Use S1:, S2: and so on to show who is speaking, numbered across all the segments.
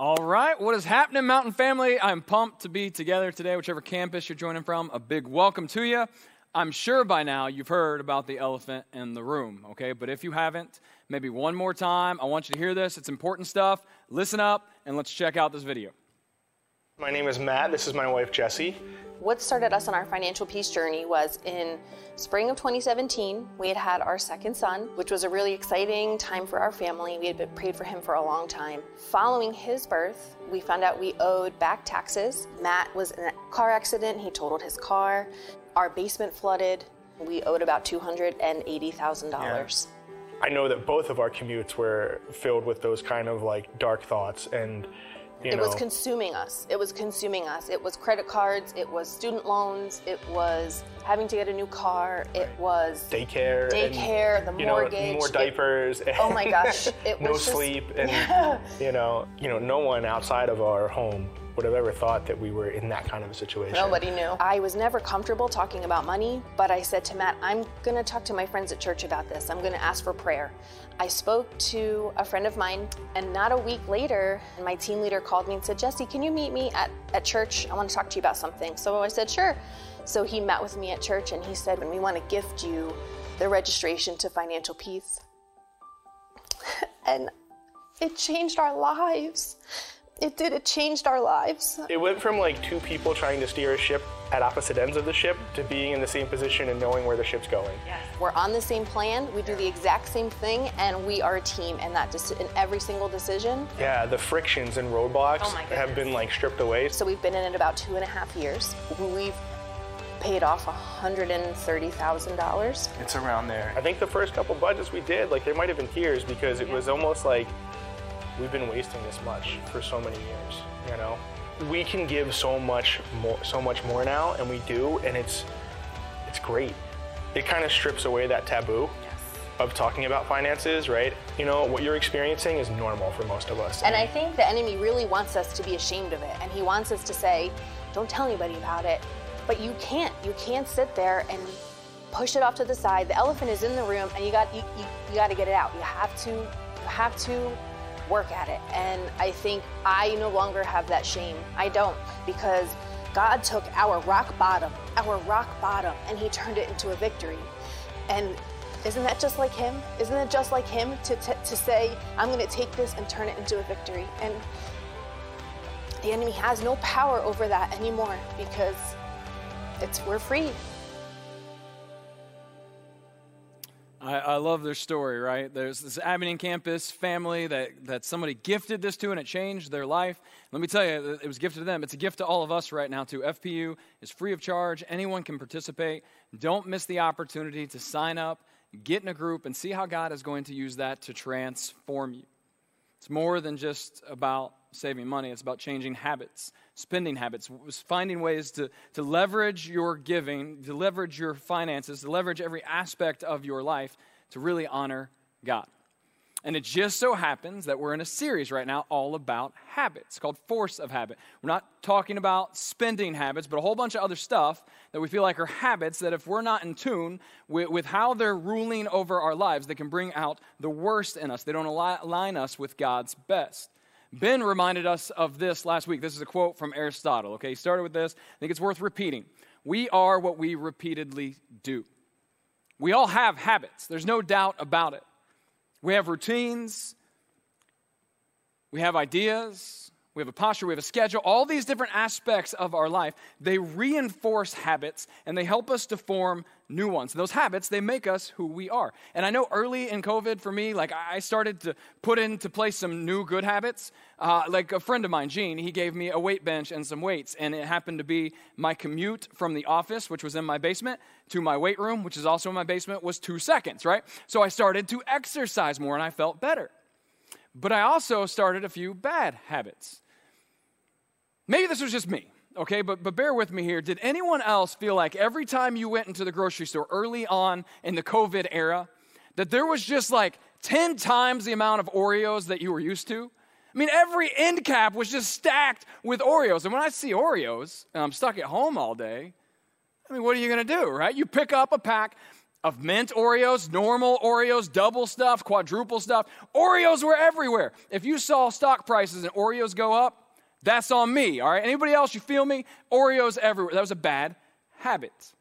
S1: All right, what is happening, Mountain Family? I'm pumped to be together today, whichever campus you're joining from. A big welcome to you. I'm sure by now you've heard about the elephant in the room, okay? But if you haven't, maybe one more time, I want you to hear this. It's important stuff. Listen up, and let's check out this video.
S2: My name is Matt. This is my wife, Jessie.
S3: What started us on our financial peace journey was in spring of 2017. We had had our second son, which was a really exciting time for our family. We had been prayed for him for a long time. Following his birth, we found out we owed back taxes. Matt was in a car accident. He totaled his car. Our basement flooded. We owed about $280,000.
S2: I know that both of our commutes were filled with those kind of like dark thoughts and you
S3: It
S2: know
S3: was consuming us. It was consuming us. It was credit cards. It was student loans. It was having to get a new car. It was
S2: daycare, and,
S3: daycare, the
S2: you know,
S3: mortgage.
S2: more
S3: It-
S2: diapers.
S3: Oh my gosh, it
S2: no
S3: just-
S2: sleep, and you know, you know, no one outside of our home would have ever thought that we were in that kind of a situation.
S3: Nobody knew. I was never comfortable talking about money, but I said to Matt, I'm going to talk to my friends at church about this. I'm going to ask for prayer. I spoke to a friend of mine, and not a week later, my team leader called me and said, Jesse, can you meet me at, at church? I want to talk to you about something. So I said, sure. So he met with me at church and he said, When we want to gift you the registration to Financial Peace. and it changed our lives. It did, it changed our lives.
S2: It went from like two people trying to steer a ship at opposite ends of the ship to being in the same position and knowing where the ship's going. Yes.
S3: We're on the same plan. We do the exact same thing, and we are a team. And that deci- in every single decision.
S2: Yeah, the frictions and roadblocks
S3: Oh
S2: have been like stripped away.
S3: So we've been in it about two and a half years. We've paid off $130,000.
S2: It's around there. I think the first couple budgets we did, like there might have been tears because it was almost like we've been wasting this much for so many years, you know? We can give so much more so much more now and we do and it's it's great. It kind of strips away that taboo of talking about finances, right? You know, what you're experiencing is normal for most of us.
S3: And I think the enemy really wants us to be ashamed of it. And he wants us to say, don't tell anybody about it. But you can't. You can't sit there and push it off to the side. The elephant is in the room and you got you, you, you got to get it out. You have to you have to work at it. And I think I no longer have that shame. I don't because God took our rock bottom, our rock bottom, and he turned it into a victory. And isn't that just like him? Isn't it just like him to, to, to say, I'm going to take this and turn it into a victory? And the enemy has no power over that anymore because it's we're free.
S1: I, I love their story, right? There's this Abington campus family that, that somebody gifted this to and it changed their life. Let me tell you, it was gifted to them. It's a gift to all of us right now, too. FPU is free of charge, anyone can participate. Don't miss the opportunity to sign up, get in a group, and see how God is going to use that to transform you. It's more than just about saving money, it's about changing habits, spending habits, finding ways to, to leverage your giving, to leverage your finances, to leverage every aspect of your life to really honor God. And it just so happens that we're in a series right now all about habits called Force of Habit. We're not talking about spending habits, but a whole bunch of other stuff that we feel like are habits that, if we're not in tune with, with how they're ruling over our lives, they can bring out the worst in us. They don't align us with God's best. Ben reminded us of this last week. This is a quote from Aristotle. Okay, he started with this. I think it's worth repeating. We are what we repeatedly do. We all have habits, there's no doubt about it. We have routines, we have ideas, we have a posture, we have a schedule, all these different aspects of our life, they reinforce habits and they help us to form new ones. And Those habits, they make us who we are. And I know early in COVID for me, like I started to put into place some new good habits. Uh, like a friend of mine, Gene, he gave me a weight bench and some weights, and it happened to be my commute from the office, which was in my basement, to my weight room, which is also in my basement, was two seconds, right? So I started to exercise more and I felt better. But I also started a few bad habits. Maybe this was just me, okay, but, but bear with me here. Did anyone else feel like every time you went into the grocery store early on in the COVID era, that there was just like 10 times the amount of Oreos that you were used to? I mean, every end cap was just stacked with Oreos. And when I see Oreos and I'm stuck at home all day, I mean, what are you going to do, right? You pick up a pack of mint Oreos, normal Oreos, double stuff, quadruple stuff. Oreos were everywhere. If you saw stock prices and Oreos go up, that's on me, all right? Anybody else, you feel me? Oreos everywhere. That was a bad habit.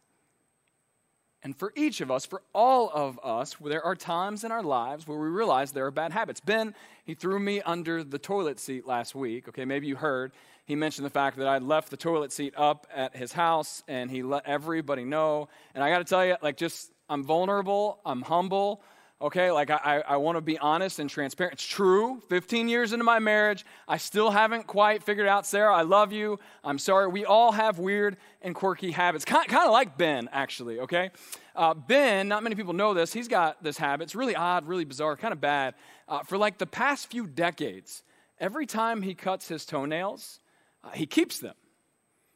S1: And for each of us, for all of us, there are times in our lives where we realize there are bad habits. Ben, he threw me under the toilet seat last week. Okay, maybe you heard. He mentioned the fact that I left the toilet seat up at his house and he let everybody know. And I got to tell you, like, just I'm vulnerable, I'm humble, okay? Like, I, I want to be honest and transparent. It's true. 15 years into my marriage, I still haven't quite figured out, Sarah, I love you. I'm sorry. We all have weird and quirky habits, kind, kind of like Ben, actually, okay? Uh, ben, not many people know this, he's got this habit. It's really odd, really bizarre, kind of bad. Uh, for like the past few decades, every time he cuts his toenails, uh, he keeps them.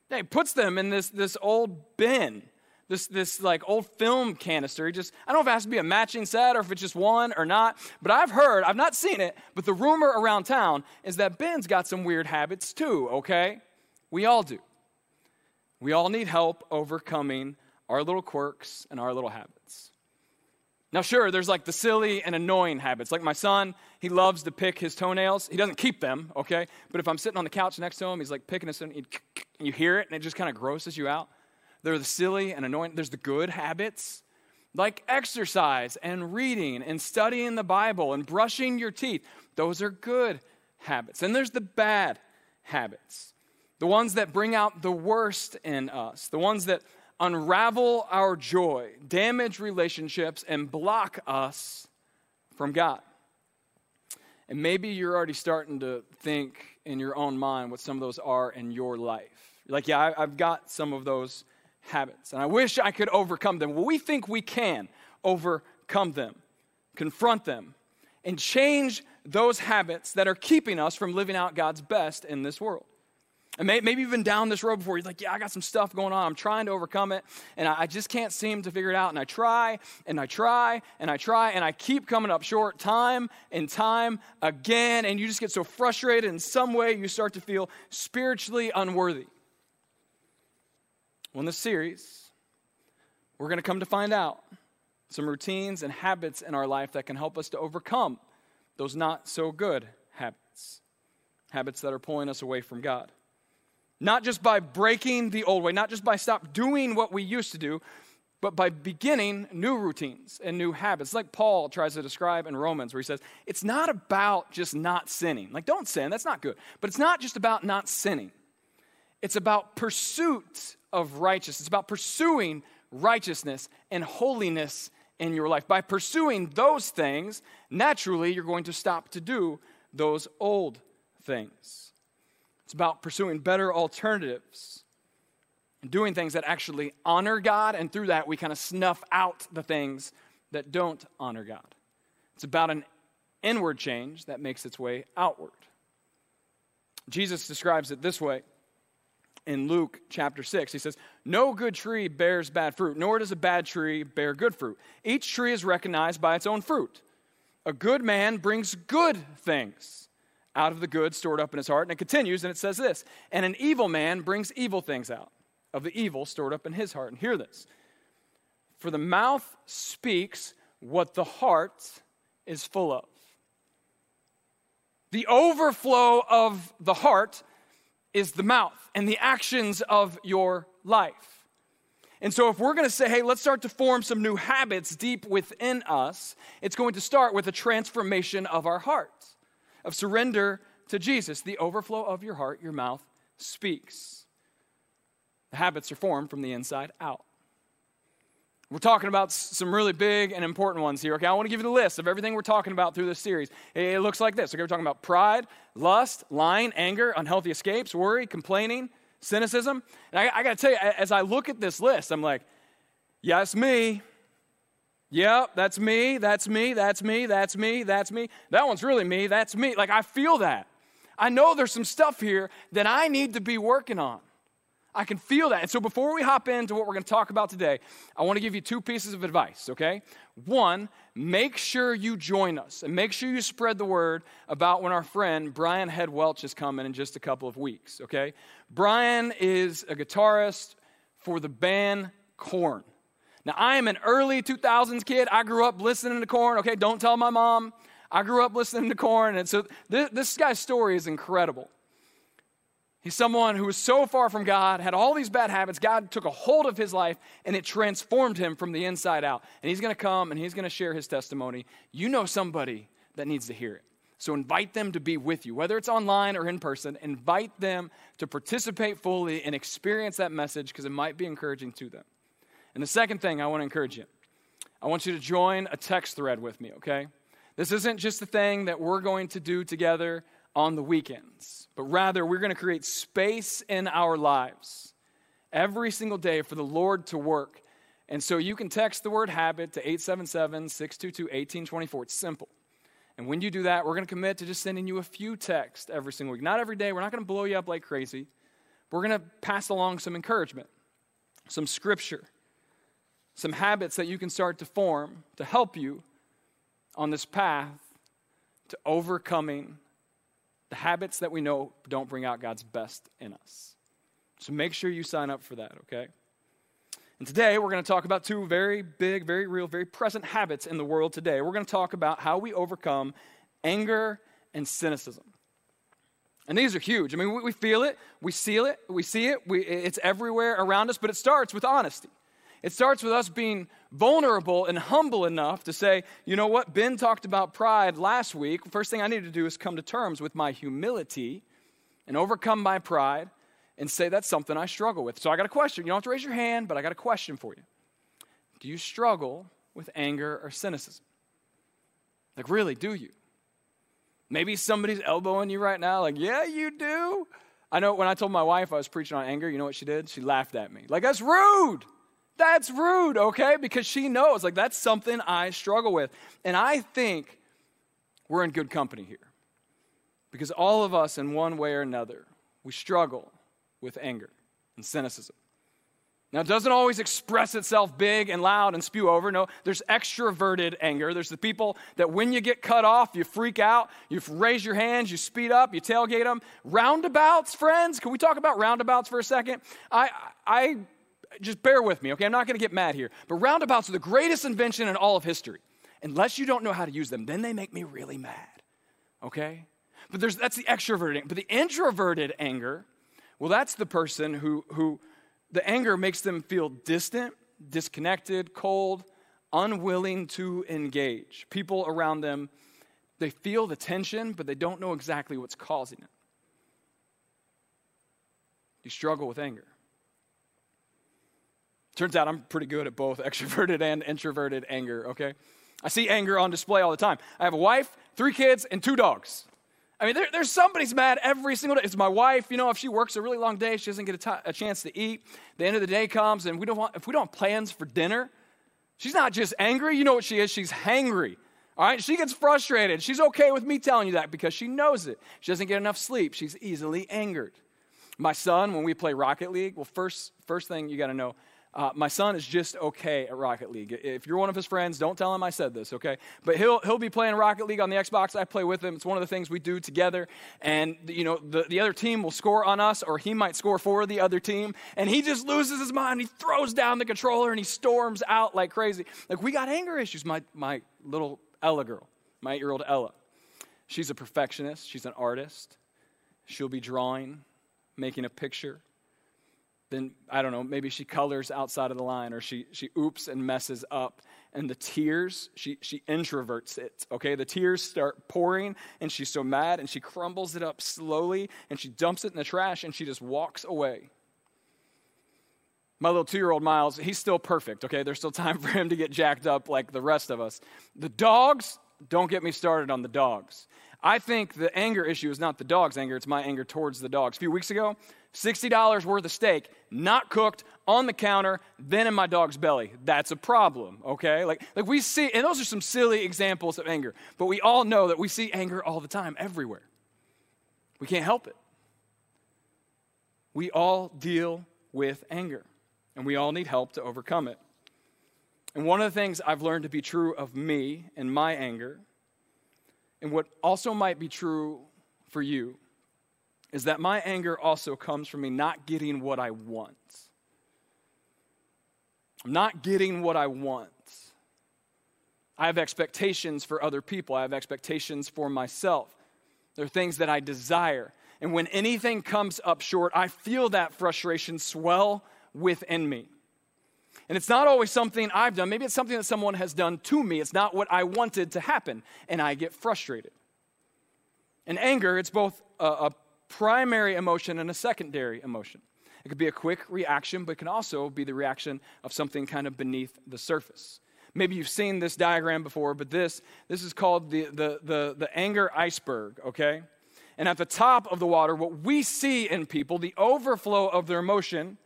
S1: Yeah, he puts them in this, this old bin this, this like old film canister. He just, I don't know if it has to be a matching set or if it's just one or not, but I've heard, I've not seen it, but the rumor around town is that Ben's got some weird habits too, okay? We all do. We all need help overcoming our little quirks and our little habits. Now, sure, there's like the silly and annoying habits. Like my son, he loves to pick his toenails. He doesn't keep them, okay? But if I'm sitting on the couch next to him, he's like picking his and you hear it, and it just kind of grosses you out. There are the silly and annoying. There's the good habits, like exercise and reading and studying the Bible and brushing your teeth. Those are good habits. And there's the bad habits, the ones that bring out the worst in us, the ones that unravel our joy, damage relationships, and block us from God. And maybe you're already starting to think in your own mind what some of those are in your life. like, yeah, I've got some of those habits. And I wish I could overcome them. Well, we think we can overcome them, confront them, and change those habits that are keeping us from living out God's best in this world. And maybe you've been down this road before. You're like, yeah, I got some stuff going on. I'm trying to overcome it, and I just can't seem to figure it out. And I try, and I try, and I try, and I keep coming up short time and time again. And you just get so frustrated. In some way, you start to feel spiritually unworthy. Well, in this series, we're going to come to find out some routines and habits in our life that can help us to overcome those not so good habits, habits that are pulling us away from God. Not just by breaking the old way, not just by stop doing what we used to do, but by beginning new routines and new habits. Like Paul tries to describe in Romans, where he says, it's not about just not sinning. Like, don't sin, that's not good. But it's not just about not sinning, it's about pursuit of righteousness. It's about pursuing righteousness and holiness in your life. By pursuing those things, naturally, you're going to stop to do those old things. It's about pursuing better alternatives and doing things that actually honor God, and through that, we kind of snuff out the things that don't honor God. It's about an inward change that makes its way outward. Jesus describes it this way in Luke chapter 6. He says, No good tree bears bad fruit, nor does a bad tree bear good fruit. Each tree is recognized by its own fruit. A good man brings good things out of the good stored up in his heart. And it continues, and it says this And an evil man brings evil things out of the evil stored up in his heart. And hear this For the mouth speaks what the heart is full of. The overflow of the heart is the mouth and the actions of your life. And so, if we're going to say, hey, let's start to form some new habits deep within us, it's going to start with a transformation of our hearts, of surrender to Jesus. The overflow of your heart, your mouth speaks. The habits are formed from the inside out. We're talking about some really big and important ones here. Okay, I want to give you the list of everything we're talking about through this series. It looks like this. Okay, we're talking about pride, lust, lying, anger, unhealthy escapes, worry, complaining, cynicism. And I, I got to tell you, as I look at this list, I'm like, yeah, me. Yep, that's me, that's me, that's me, that's me, that's me. That one's really me, that's me. Like, I feel that. I know there's some stuff here that I need to be working on. I can feel that. And so before we hop into what we're going to talk about today, I want to give you two pieces of advice, okay? One, make sure you join us and make sure you spread the word about when our friend Brian Head Welch is coming in just a couple of weeks, okay? Brian is a guitarist for the band Korn. Now, I am an early 2000s kid. I grew up listening to Korn. Okay, don't tell my mom. I grew up listening to Korn. And so this, this guy's story is incredible. He's someone who was so far from God, had all these bad habits. God took a hold of his life and it transformed him from the inside out. And he's going to come and he's going to share his testimony. You know somebody that needs to hear it. So invite them to be with you, whether it's online or in person. Invite them to participate fully and experience that message because it might be encouraging to them. And the second thing I want to encourage you I want you to join a text thread with me, okay? This isn't just a thing that we're going to do together on the weekends, but rather we're going to create space in our lives every single day for the Lord to work. And so you can text the word habit to 877 622 1824. It's simple. And when you do that, we're going to commit to just sending you a few texts every single week. Not every day. We're not going to blow you up like crazy. We're going to pass along some encouragement, some scripture, some habits that you can start to form to help you on this path to overcoming the habits that we know don't bring out God's best in us. So make sure you sign up for that, okay? And today we're going to talk about two very big, very real, very present habits in the world today. We're going to talk about how we overcome anger and cynicism. And these are huge. I mean, we, feel it, we see it, we see it, we, it's everywhere around us, but it starts with honesty. It starts with us being vulnerable and humble enough to say, you know what? Ben talked about pride last week. First thing I need to do is come to terms with my humility and overcome my pride and say that's something I struggle with. So I got a question. You don't have to raise your hand, but I got a question for you. Do you struggle with anger or cynicism? Like, really, do you? Maybe somebody's elbowing you right now, like, yeah, you do. I know when I told my wife I was preaching on anger, you know what she did? She laughed at me. Like, that's rude. That's rude, okay? Because she knows, like, that's something I struggle with. And I think we're in good company here. Because all of us, in one way or another, we struggle with anger and cynicism. Now, it doesn't always express itself big and loud and spew over. No, there's extroverted anger. There's the people that when you get cut off, you freak out, you raise your hands, you speed up, you tailgate them. Roundabouts, friends, can we talk about roundabouts for a second? I, I just bear with me, okay? I'm not going to get mad here. But roundabouts are the greatest invention in all of history. Unless you don't know how to use them, then they make me really mad, okay? But there's, that's the extroverted But the introverted anger, well, that's the person who, who the anger makes them feel distant, disconnected, cold, unwilling to engage. People around them, they feel the tension, but they don't know exactly what's causing it. You struggle with anger. Turns out I'm pretty good at both extroverted and introverted anger, okay? I see anger on display all the time. I have a wife, three kids, and two dogs. I mean, there, there's somebody's mad every single day. It's my wife. You know, if she works a really long day, she doesn't get a, t- a chance to eat. The end of the day comes, and we don't want, if we don't have plans for dinner, she's not just angry. You know what she is? She's hangry. All right, she gets frustrated. She's okay with me telling you that because she knows it. She doesn't get enough sleep. She's easily angered. My son, when we play Rocket League, well, first, first thing you got to know, uh, my son is just okay at Rocket League. If you're one of his friends, don't tell him I said this, okay? But he'll, he'll be playing Rocket League on the Xbox. I play with him. It's one of the things we do together. And, you know, the, the other team will score on us, or he might score for the other team. And he just loses his mind. He throws down the controller and he storms out like crazy. Like, we got anger issues. My, my little Ella girl, my eight year old Ella, she's a perfectionist, she's an artist. She'll be drawing, making a picture then I don't know, maybe she colors outside of the line or she, she oops and messes up. And the tears, she, she introverts it, okay? The tears start pouring and she's so mad and she crumbles it up slowly and she dumps it in the trash and she just walks away. My little two year old Miles, he's still perfect, okay? There's still time for him to get jacked up like the rest of us. The dogs, don't get me started on the dogs. I think the anger issue is not the dog's anger, it's my anger towards the dogs. A few weeks ago, $60 worth of steak, not cooked, on the counter, then in my dog's belly. That's a problem, okay? Like, like we see, and those are some silly examples of anger, but we all know that we see anger all the time, everywhere. We can't help it. We all deal with anger, and we all need help to overcome it. And one of the things I've learned to be true of me and my anger, and what also might be true for you, is that my anger also comes from me not getting what I want. I'm not getting what I want. I have expectations for other people. I have expectations for myself. There are things that I desire. And when anything comes up short, I feel that frustration swell within me. And it's not always something I've done. Maybe it's something that someone has done to me. It's not what I wanted to happen. And I get frustrated. And anger, it's both a, a primary emotion and a secondary emotion. It could be a quick reaction, but it can also be the reaction of something kind of beneath the surface. Maybe you've seen this diagram before, but this, this is called the, the, the, the anger iceberg, okay? And at the top of the water, what we see in people, the overflow of their emotion,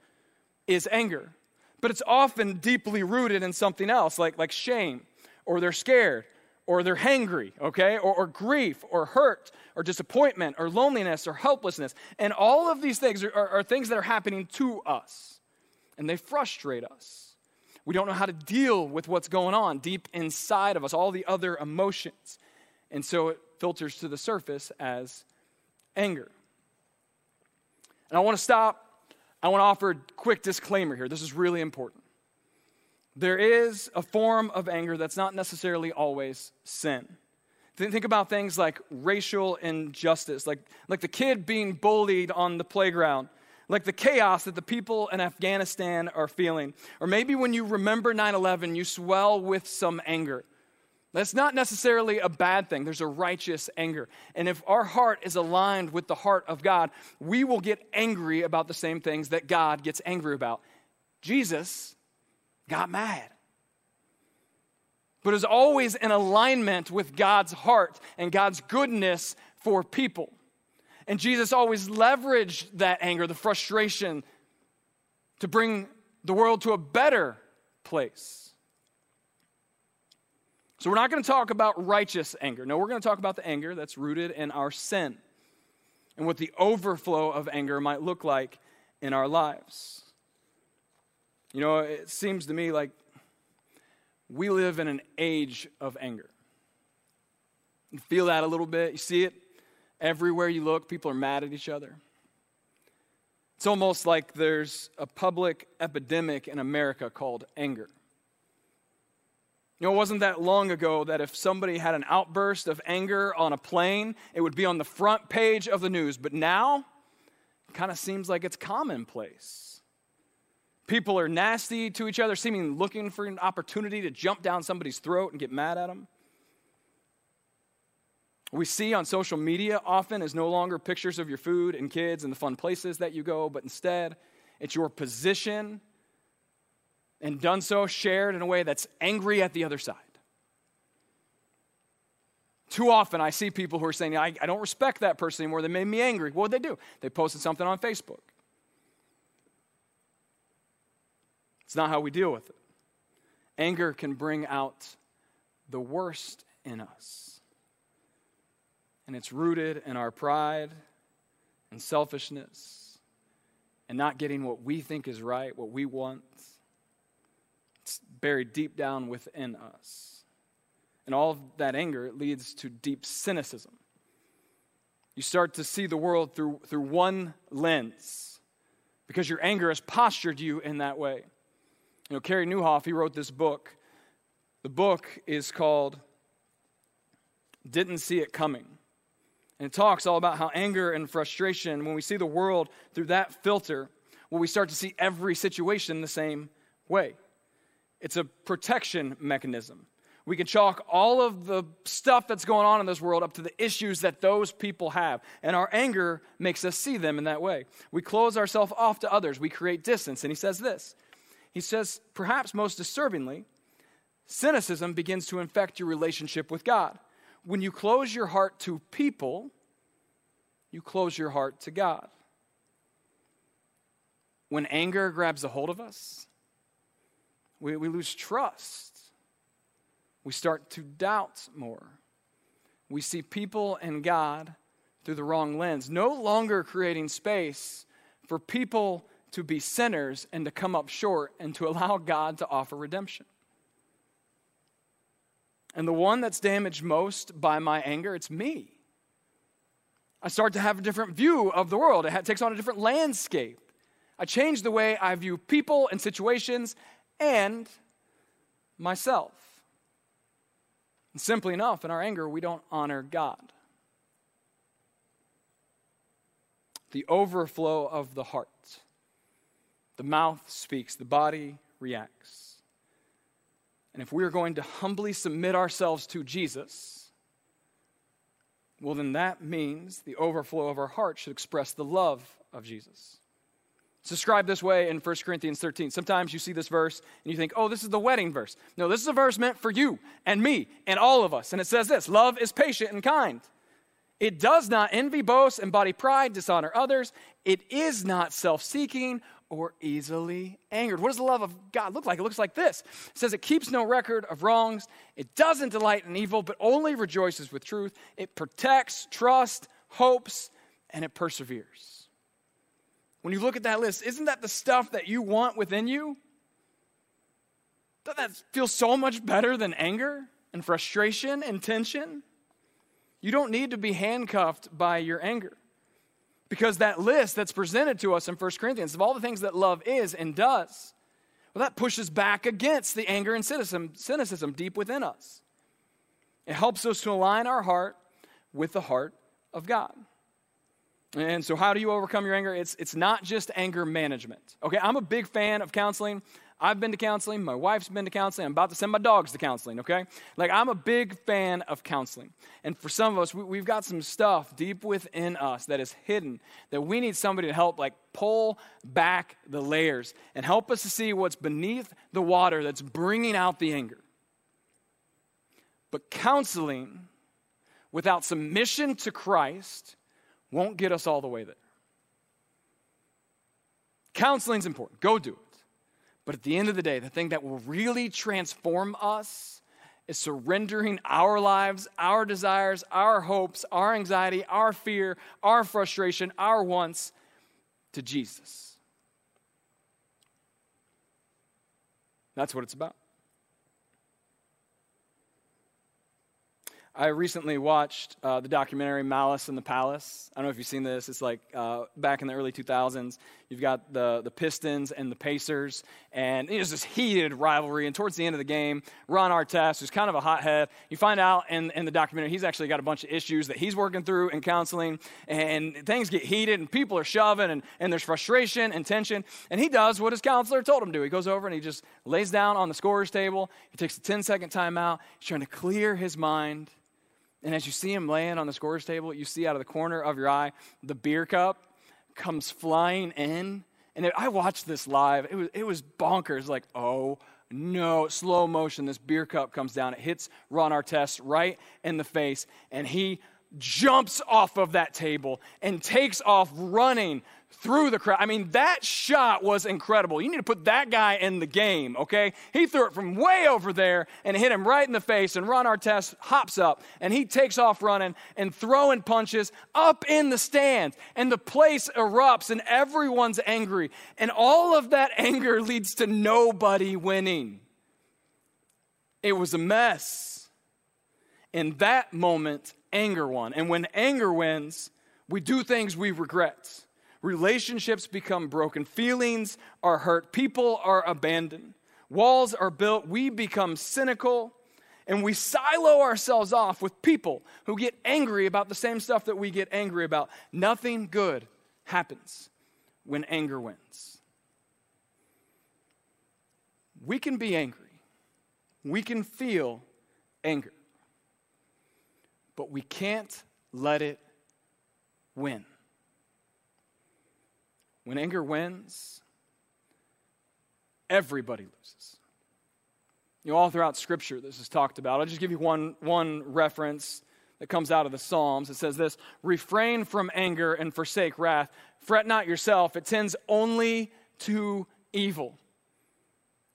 S1: is anger. But it's often deeply rooted in something else, like, like shame, or they're scared, or they're hangry, okay? Or, or grief, or hurt, or disappointment, or loneliness, or helplessness. And all of these things are, are, are things that are happening to us, and they frustrate us. We don't know how to deal with what's going on deep inside of us, all the other emotions. And so it filters to the surface as anger. And I want to stop. I want to offer a quick disclaimer here. This is really important. There is a form of anger that's not necessarily always sin. Think about things like racial injustice, like, like the kid being bullied on the playground like the chaos that the people in Afghanistan are feeling. Or maybe when you remember 9 11, you swell with some anger. That's not necessarily a bad thing. There's a righteous anger. And if our heart is aligned with the heart of God, we will get angry about the same things that God gets angry about. Jesus got mad. But is always in alignment with God's heart and God's goodness for people. And Jesus always leveraged that anger, the frustration, to bring the world to a better place. So, we're not going to talk about righteous anger. No, we're going to talk about the anger that's rooted in our sin and what the overflow of anger might look like in our lives. You know, it seems to me like we live in an age of anger. You feel that a little bit. You see it Everywhere you look, people are mad at each other. It's almost like there's a public epidemic in America called anger. You know, it wasn't that long ago that if somebody had an outburst of anger on a plane, it would be on the front page of the news. But now, it kind of seems like it's commonplace. People are nasty to each other, seeming looking for an opportunity to jump down somebody's throat and get mad at them we see on social media often is no longer pictures of your food and kids and the fun places that you go, but instead it's your position and done so shared in a way that's angry at the other side. Too often I see people who are saying, I, I don't respect that person anymore. They made me angry. What did they do? They posted something on Facebook. It's not how we deal with it. Anger can bring out the worst in us and it's rooted in our pride and selfishness and not getting what we think is right, what we want. Buried deep down within us. And all of that anger leads to deep cynicism. You start to see the world through, through one lens because your anger has postured you in that way. You know, Carey Nieuwhof, he wrote this book. The book is called Didn't See It Coming. And it talks all about how anger and frustration, when we see the world through that filter, well, we start to see every situation the same way. It's a protection mechanism. We can chalk all of the stuff that's going on in this world up to the issues that those people have. And our anger makes us see them in that way. We close ourselves off to others, we create distance. And he says this He says, perhaps most disturbingly, cynicism begins to infect your relationship with God when you close your heart to people, you close your heart to God. When anger grabs a hold of us, we, we lose trust. We start to doubt more. We see people and God through the wrong lens, no longer creating space for people to be sinners and to come up short and to allow God to offer redemption. And the one that's damaged most by my anger, it's me. I start to have a different view of the world. It takes on a different landscape. I change the way I view people and situations, and myself. And simply enough, in our anger, we don't honor God. The overflow of the heart. The mouth speaks, the body reacts. And if we're going to humbly submit ourselves to Jesus, well, then that means the overflow of our heart should express the love of Jesus. It's described this way in 1 Corinthians 13. Sometimes you see this verse and you think, oh, this is the wedding verse. No, this is a verse meant for you and me and all of us. And it says this Love is patient and kind. It does not envy, boast, embody pride, dishonor others. It is not self seeking or easily angered. What does the love of God look like? It looks like this it says, It keeps no record of wrongs. It doesn't delight in evil, but only rejoices with truth. It protects, trusts, hopes, and it perseveres. When you look at that list, isn't that the stuff that you want within you? Doesn't that feel so much better than anger and frustration and tension? You don't need to be handcuffed by your anger. Because that list that's presented to us in 1 Corinthians of all the things that love is and does, well, that pushes back against the anger and cynicism, deep within us. It helps us to align our heart with the heart of God. And so, how do you overcome your anger? It's, it's not just anger management. Okay, I'm a big fan of counseling. I've been to counseling. My wife's been to counseling. I'm about to send my dogs to counseling, okay? Like, I'm a big fan of counseling. And for some of us, we, have got some stuff deep within us that is hidden that we need somebody to help, like, pull back the layers and help us to see what's beneath the water that's bringing out the anger. But counseling without submission to Christ won't get us all the way there. Counseling's important. Go do it. But at the end of the day, the thing that will really transform us is surrendering our lives, our desires, our hopes, our anxiety, our fear, our frustration, our wants to Jesus. That's what it's about. I recently watched uh, the documentary Malice in the Palace. I don't know if you've seen this. It's like uh, back in the early 2000s. You've got the, the Pistons and the Pacers, and was this heated rivalry. And towards the end of the game, Ron Artest, who's kind of a hothead, you find out in, in the documentary he's actually got a bunch of issues that he's working through in counseling, and things get heated, and people are shoving, and, and there's frustration and tension. And he does what his counselor told him to. He goes over and he just lays down on the scorer's table. He takes a 10 second timeout. He's trying to clear his mind and as you see him laying on the scorer's table, you see out of the corner of your eye the beer cup comes flying in. And it, I watched this live. It was, it was bonkers. Like, oh no, slow motion. This beer cup comes down. It hits Ron Artest right in the face. And he jumps off of that table and takes off running through the crowd. I mean, that shot was incredible. You need to put that guy in the game, okay? He threw it from way over there and hit him right in the face. And Ron Artest hops up and he takes off running and throwing punches up in the stands. And the place erupts and everyone's angry. And all of that anger leads to nobody winning. It was a mess. In that moment, anger won. And when anger wins, we do things we regret. Relationships become broken. Feelings are hurt. People are abandoned. Walls are built. We become cynical. And we silo ourselves off with people who get angry about the same stuff that we get angry about. Nothing good happens when anger wins. We can be angry, we can feel anger, but we can't let it win. When anger wins, everybody loses. You know, all throughout Scripture, this is talked about. I'll just give you one, one reference that comes out of the Psalms. It says this Refrain from anger and forsake wrath. Fret not yourself, it tends only to evil.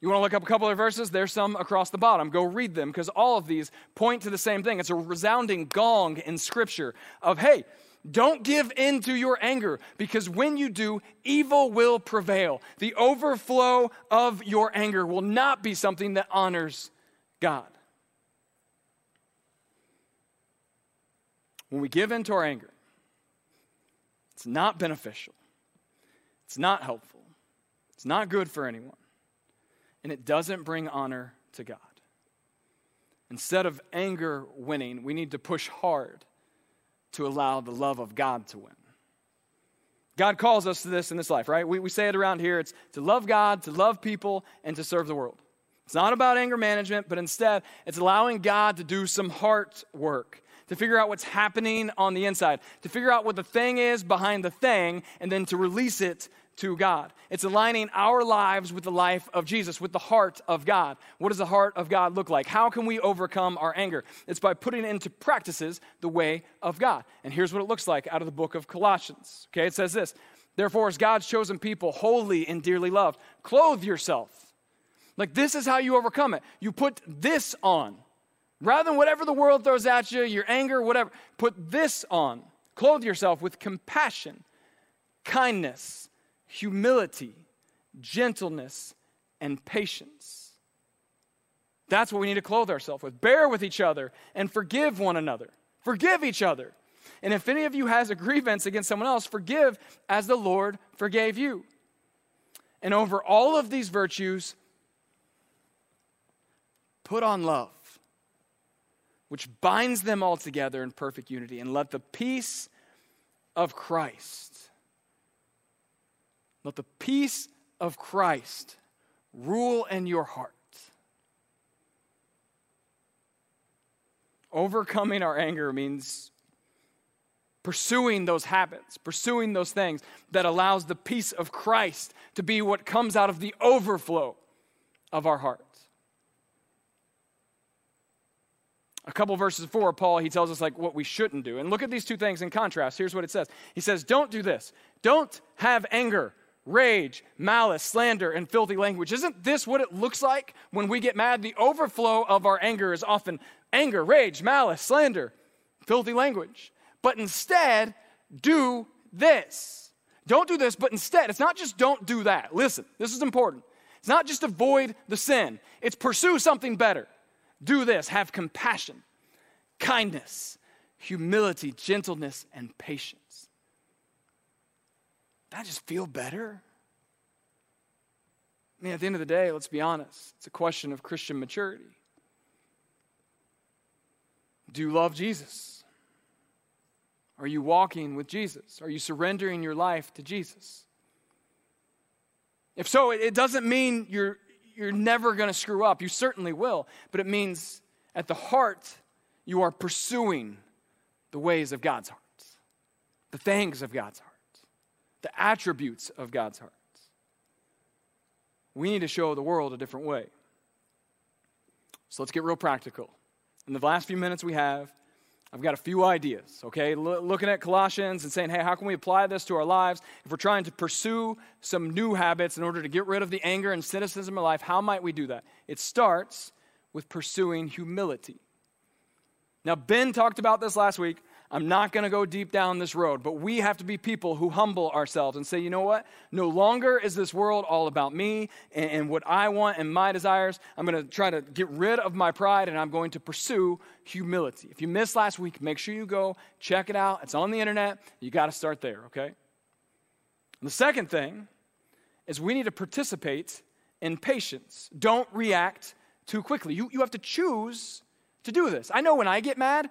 S1: You want to look up a couple of verses? There's some across the bottom. Go read them because all of these point to the same thing. It's a resounding gong in Scripture of, hey, don't give in to your anger because when you do, evil will prevail. The overflow of your anger will not be something that honors God. When we give in to our anger, it's not beneficial, it's not helpful, it's not good for anyone. and it doesn't bring honor to God. Instead of anger winning, we need to push hard to allow the love of God to win. God calls us to this in this life, right? We, we say it around here it's to love God, to love people, and to serve the world. It's not about anger management, but instead, it's allowing God to do some heart work, to figure out what's happening on the inside, to figure out what the thing is behind the thing, and then to release it to God. It's aligning our lives with the life of Jesus, with the heart of God. What does the heart of God look like? How can we overcome our anger? It's by putting into practices the way of God. And here's what it looks like out of the book of Colossians. Okay, it says this Therefore, as God's chosen people, holy and dearly loved, clothe yourself. Like this is how you overcome it. You put this on. Rather than whatever the world throws at you, your anger, whatever, put this on. Clothe yourself with compassion, kindness humility, gentleness, and patience. That's what we need to clothe ourselves with. Bear with each other and forgive one another. Forgive each other. And if any of you has a grievance against someone else, forgive as the Lord forgave you. And over all of these virtues, put on love, which binds them all together in perfect unity. And let the peace of Christ let the peace of Christ rule in your heart. Overcoming our anger means pursuing those habits, pursuing those things that allows the peace of Christ to be what comes out of the overflow of our hearts. A couple verses before, Paul, he tells us like what we shouldn't do. And look at these two things in contrast. Here's what it says. He says, Don't do this. Don't have anger rage, malice, slander, and filthy language. Isn't this what it looks like when we get mad? The overflow of our anger is often anger, rage, malice, slander, filthy language. But instead, do this. Don't do this, but instead, it's not just don't do that. Listen, this is important. It's not just avoid the sin, it's pursue something better. Do this, have compassion, kindness, humility, gentleness, and patience that just feel better? I mean, at the end of the day, let's be honest, it's a question of Christian maturity. Do you love Jesus? Are you walking with Jesus? Are you surrendering your life to Jesus? If so, it doesn't mean you're, you're never going to screw up. You certainly will. But it means at the heart, you are pursuing the ways of God's heart, the things of God's heart the attributes of God's heart. We need to show the world a different way. So let's get real practical. In the last few minutes we have, I've got a few ideas, okay? L- looking at Colossians and saying, hey, how can we apply this to our lives? If we're trying to pursue some new habits in order to get rid of the anger and cynicism in life, how might we do that? It starts with pursuing humility. Now, Ben talked about this last week. I'm not going to go deep down this road, but we have to be people who humble ourselves and say, you know what? No longer is this world all about me and, and what I want and my desires. I'm going to try to get rid of my pride and I'm going to pursue humility. If you missed last week, make sure you go check it out. It's on the internet. You got to start there, okay? And the second thing is we need to participate in patience. Don't react too quickly. You, you have to choose to do this. I know when I get mad,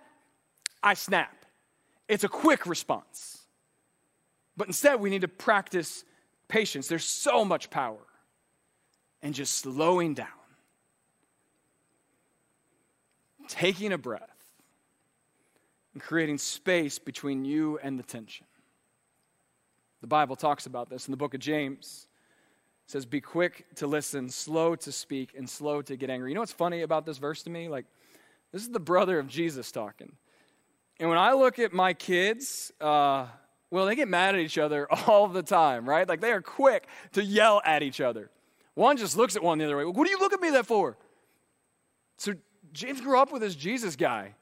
S1: I snap. It's a quick response. But instead, we need to practice patience. There's so much power in just slowing down, taking a breath, and creating space between you and the tension. The Bible talks about this in the book of James. It says, Be quick to listen, slow to speak, and slow to get angry. You know what's funny about this verse to me? Like, this is the brother of Jesus talking. And when I look at my kids, uh, well, they get mad at each other all the time, right? Like they are quick to yell at each other. One just looks at one the other way. What do you look at me that for? So James grew up with this Jesus guy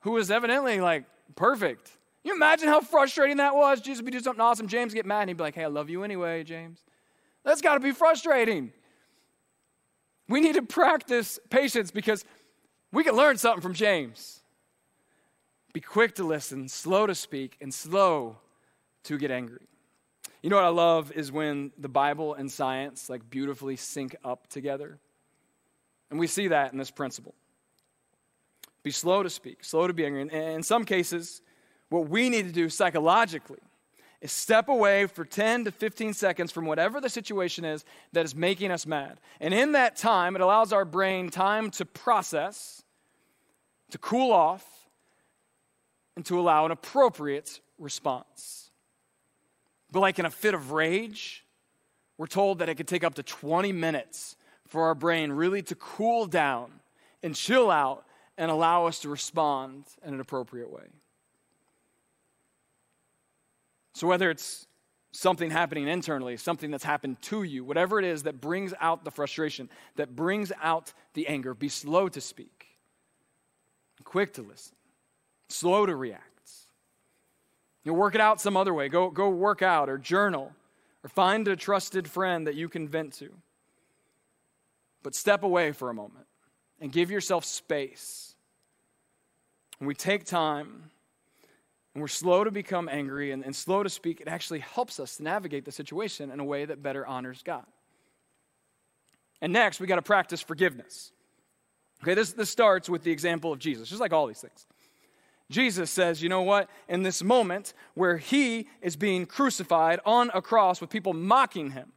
S1: who was evidently like perfect. you imagine how frustrating that was? Jesus would doing something awesome. James get mad and he'd be like, hey, I love you anyway, James. That's got to be frustrating. We need to practice patience because we can learn something from James. Be quick to listen, slow to speak, and slow to get angry. You know what I love is when the Bible and science like beautifully sync up together. And we see that in this principle. Be slow to speak, slow to be angry. And in some cases, what we need to do psychologically is step away for 10 to 15 seconds from whatever the situation is that is making us mad. And in that time, it allows our brain time to process, to cool off, and to allow an appropriate response. But like in a fit of rage, we're told that it could take up to 20 minutes for our brain really to cool down and chill out and allow us to respond in an appropriate way. So, whether it's something happening internally, something that's happened to you, whatever it is that brings out the frustration, that brings out the anger, be slow to speak, quick to listen, slow to react. You know, work it out some other way. Go, go work out or journal or find a trusted friend that you can vent to. But step away for a moment and give yourself space. When we take time and we're slow to become angry and, and slow to speak, it actually helps us to navigate the situation in a way that better honors God. And next, we got to practice forgiveness. Okay, this, this starts with the example of Jesus, just like all these things. Jesus says, you know what? In this moment where he is being crucified on a cross with people mocking him,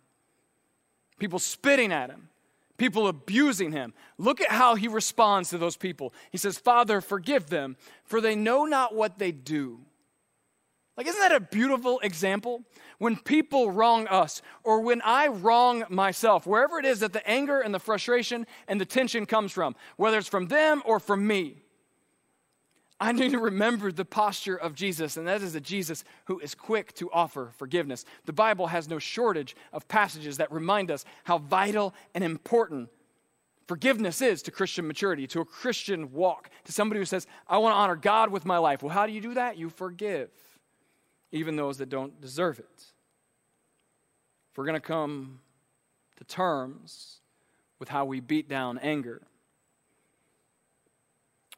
S1: people spitting at him, people abusing him. Look at how he responds to those people. He says, Father, forgive them, for they know not what they do. Like, isn't that a beautiful example? When people wrong us, or when I wrong myself, wherever it is that the anger and the frustration and the tension comes from, whether it's from them or from me, I need to remember the posture of Jesus, and that is a Jesus who is quick to offer forgiveness. The Bible has no shortage of passages that remind us how vital and important forgiveness is to Christian maturity, to a Christian walk, to somebody who says, I want to honor God with my life. Well, how do you do that? You forgive, even those that don't deserve it. If we're going to come to terms with how we beat down anger,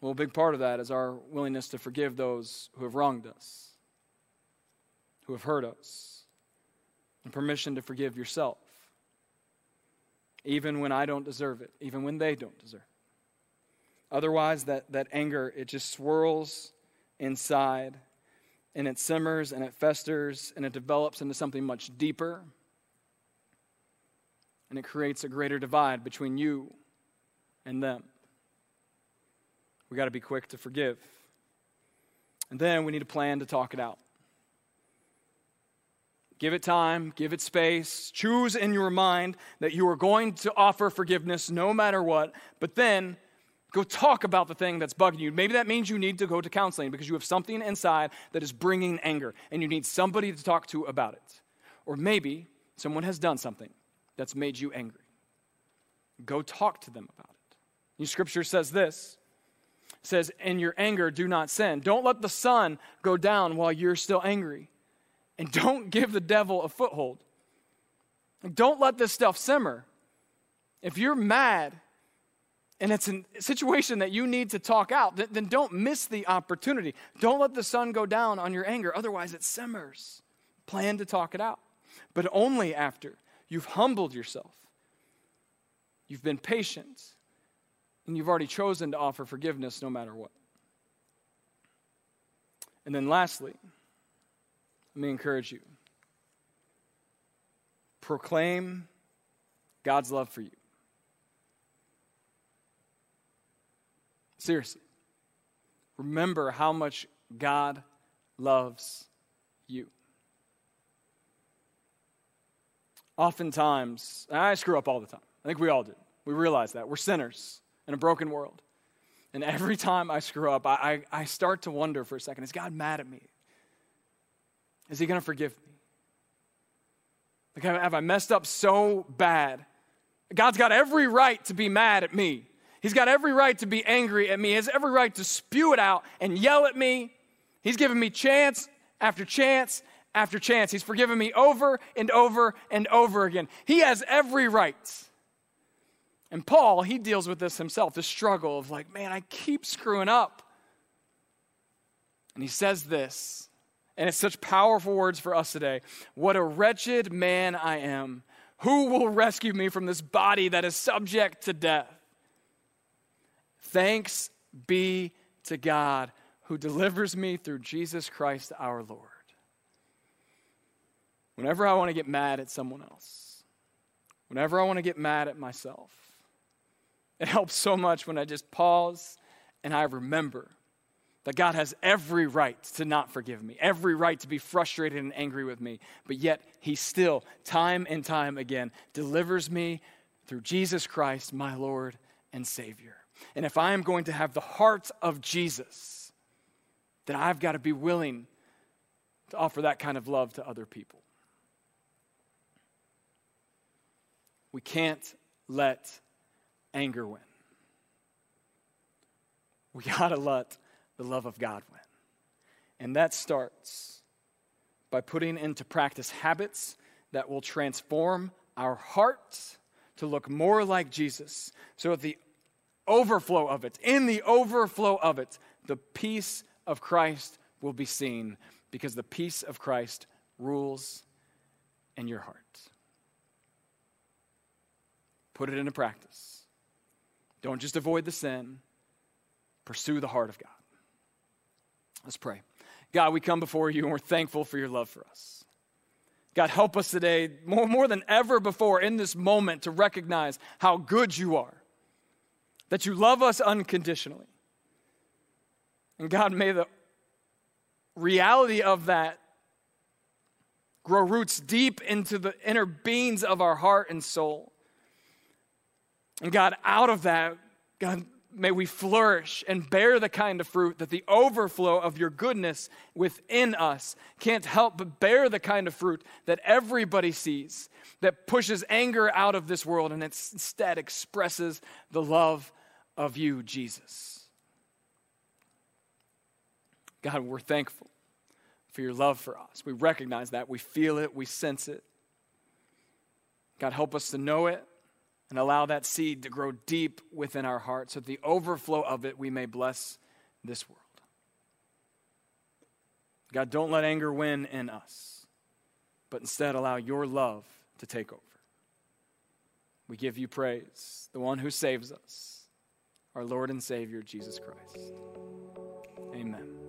S1: well, a big part of that is our willingness to forgive those who have wronged us, who have hurt us, and permission to forgive yourself, even when I don't deserve it, even when they don't deserve it. Otherwise, that, that anger, it just swirls inside and it simmers and it festers and it develops into something much deeper and it creates a greater divide between you and them. We got to be quick to forgive. And then we need a plan to talk it out. Give it time, give it space. Choose in your mind that you are going to offer forgiveness no matter what, but then go talk about the thing that's bugging you. Maybe that means you need to go to counseling because you have something inside that is bringing anger and you need somebody to talk to about it. Or maybe someone has done something that's made you angry. Go talk to them about it. Your scripture says this says, In your anger, do not sin. Don't let the sun go down while you're still angry. And don't give the devil a foothold. Don't let this stuff simmer. If you're mad and it's a situation that you need to talk out, then, don't miss the opportunity. Don't let the sun go down on your anger, otherwise, it simmers. Plan to talk it out, but only after you've humbled yourself, you've been patient, and you've already chosen to offer forgiveness no matter what. And then lastly, let me encourage you proclaim God's love for you. Seriously, remember how much God loves you. Oftentimes, I screw up all the time. I think we all do. We realize that. We're sinners in a broken world. And every time I screw up, I, I, I start to wonder for a second is God mad at me? Is he going to forgive me? Like, have I messed up so bad? God's got every right to be mad at me. He's got every right to be angry at me. He has every right to spew it out and yell at me. He's given me chance after chance after chance. He's forgiven me over and over and over again. He has every right. And Paul, he deals with this himself, the struggle of like, man, I keep screwing up. And he says this And it's such powerful words for us today. What a wretched man I am. Who will rescue me from this body that is subject to death? Thanks be to God who delivers me through Jesus Christ our Lord. Whenever I want to get mad at someone else, whenever I want to get mad at myself, it helps so much when I just pause and I remember that God has every right to not forgive me, every right to be frustrated and angry with me, but yet He still, time and time again, delivers me through Jesus Christ, my Lord and Savior. And if I am going to have the heart of Jesus, then I've got to be willing to offer that kind of love to other people. We can't let anger win. We got to let the love of God win. And that starts by putting into practice habits that will transform our hearts to look more like Jesus. So, at the overflow of it, in the overflow of it, the peace of Christ will be seen because the peace of Christ rules in your heart. Put it into practice. Don't just avoid the sin, pursue the heart of God. Let's pray. God, we come before you and we're thankful for your love for us. God, help us today, more, more than ever before, in this moment, to recognize how good you are, that you love us unconditionally. And God, may the reality of that grow roots deep into the inner beings of our heart and soul. And God, out of that, God, may we flourish and bear the kind of fruit that the overflow of your goodness within us can't help but bear the kind of fruit that everybody sees, that pushes anger out of this world and instead expresses the love of you, Jesus. God, we're thankful for your love for us. We recognize that. We feel it. We sense it. God, help us to know it and allow that seed to grow deep within our hearts so that the overflow of it we may bless this world. God, don't let anger win in us, but instead allow your love to take over. We give you praise, the one who saves us, our Lord and Savior, Jesus Christ. Amen.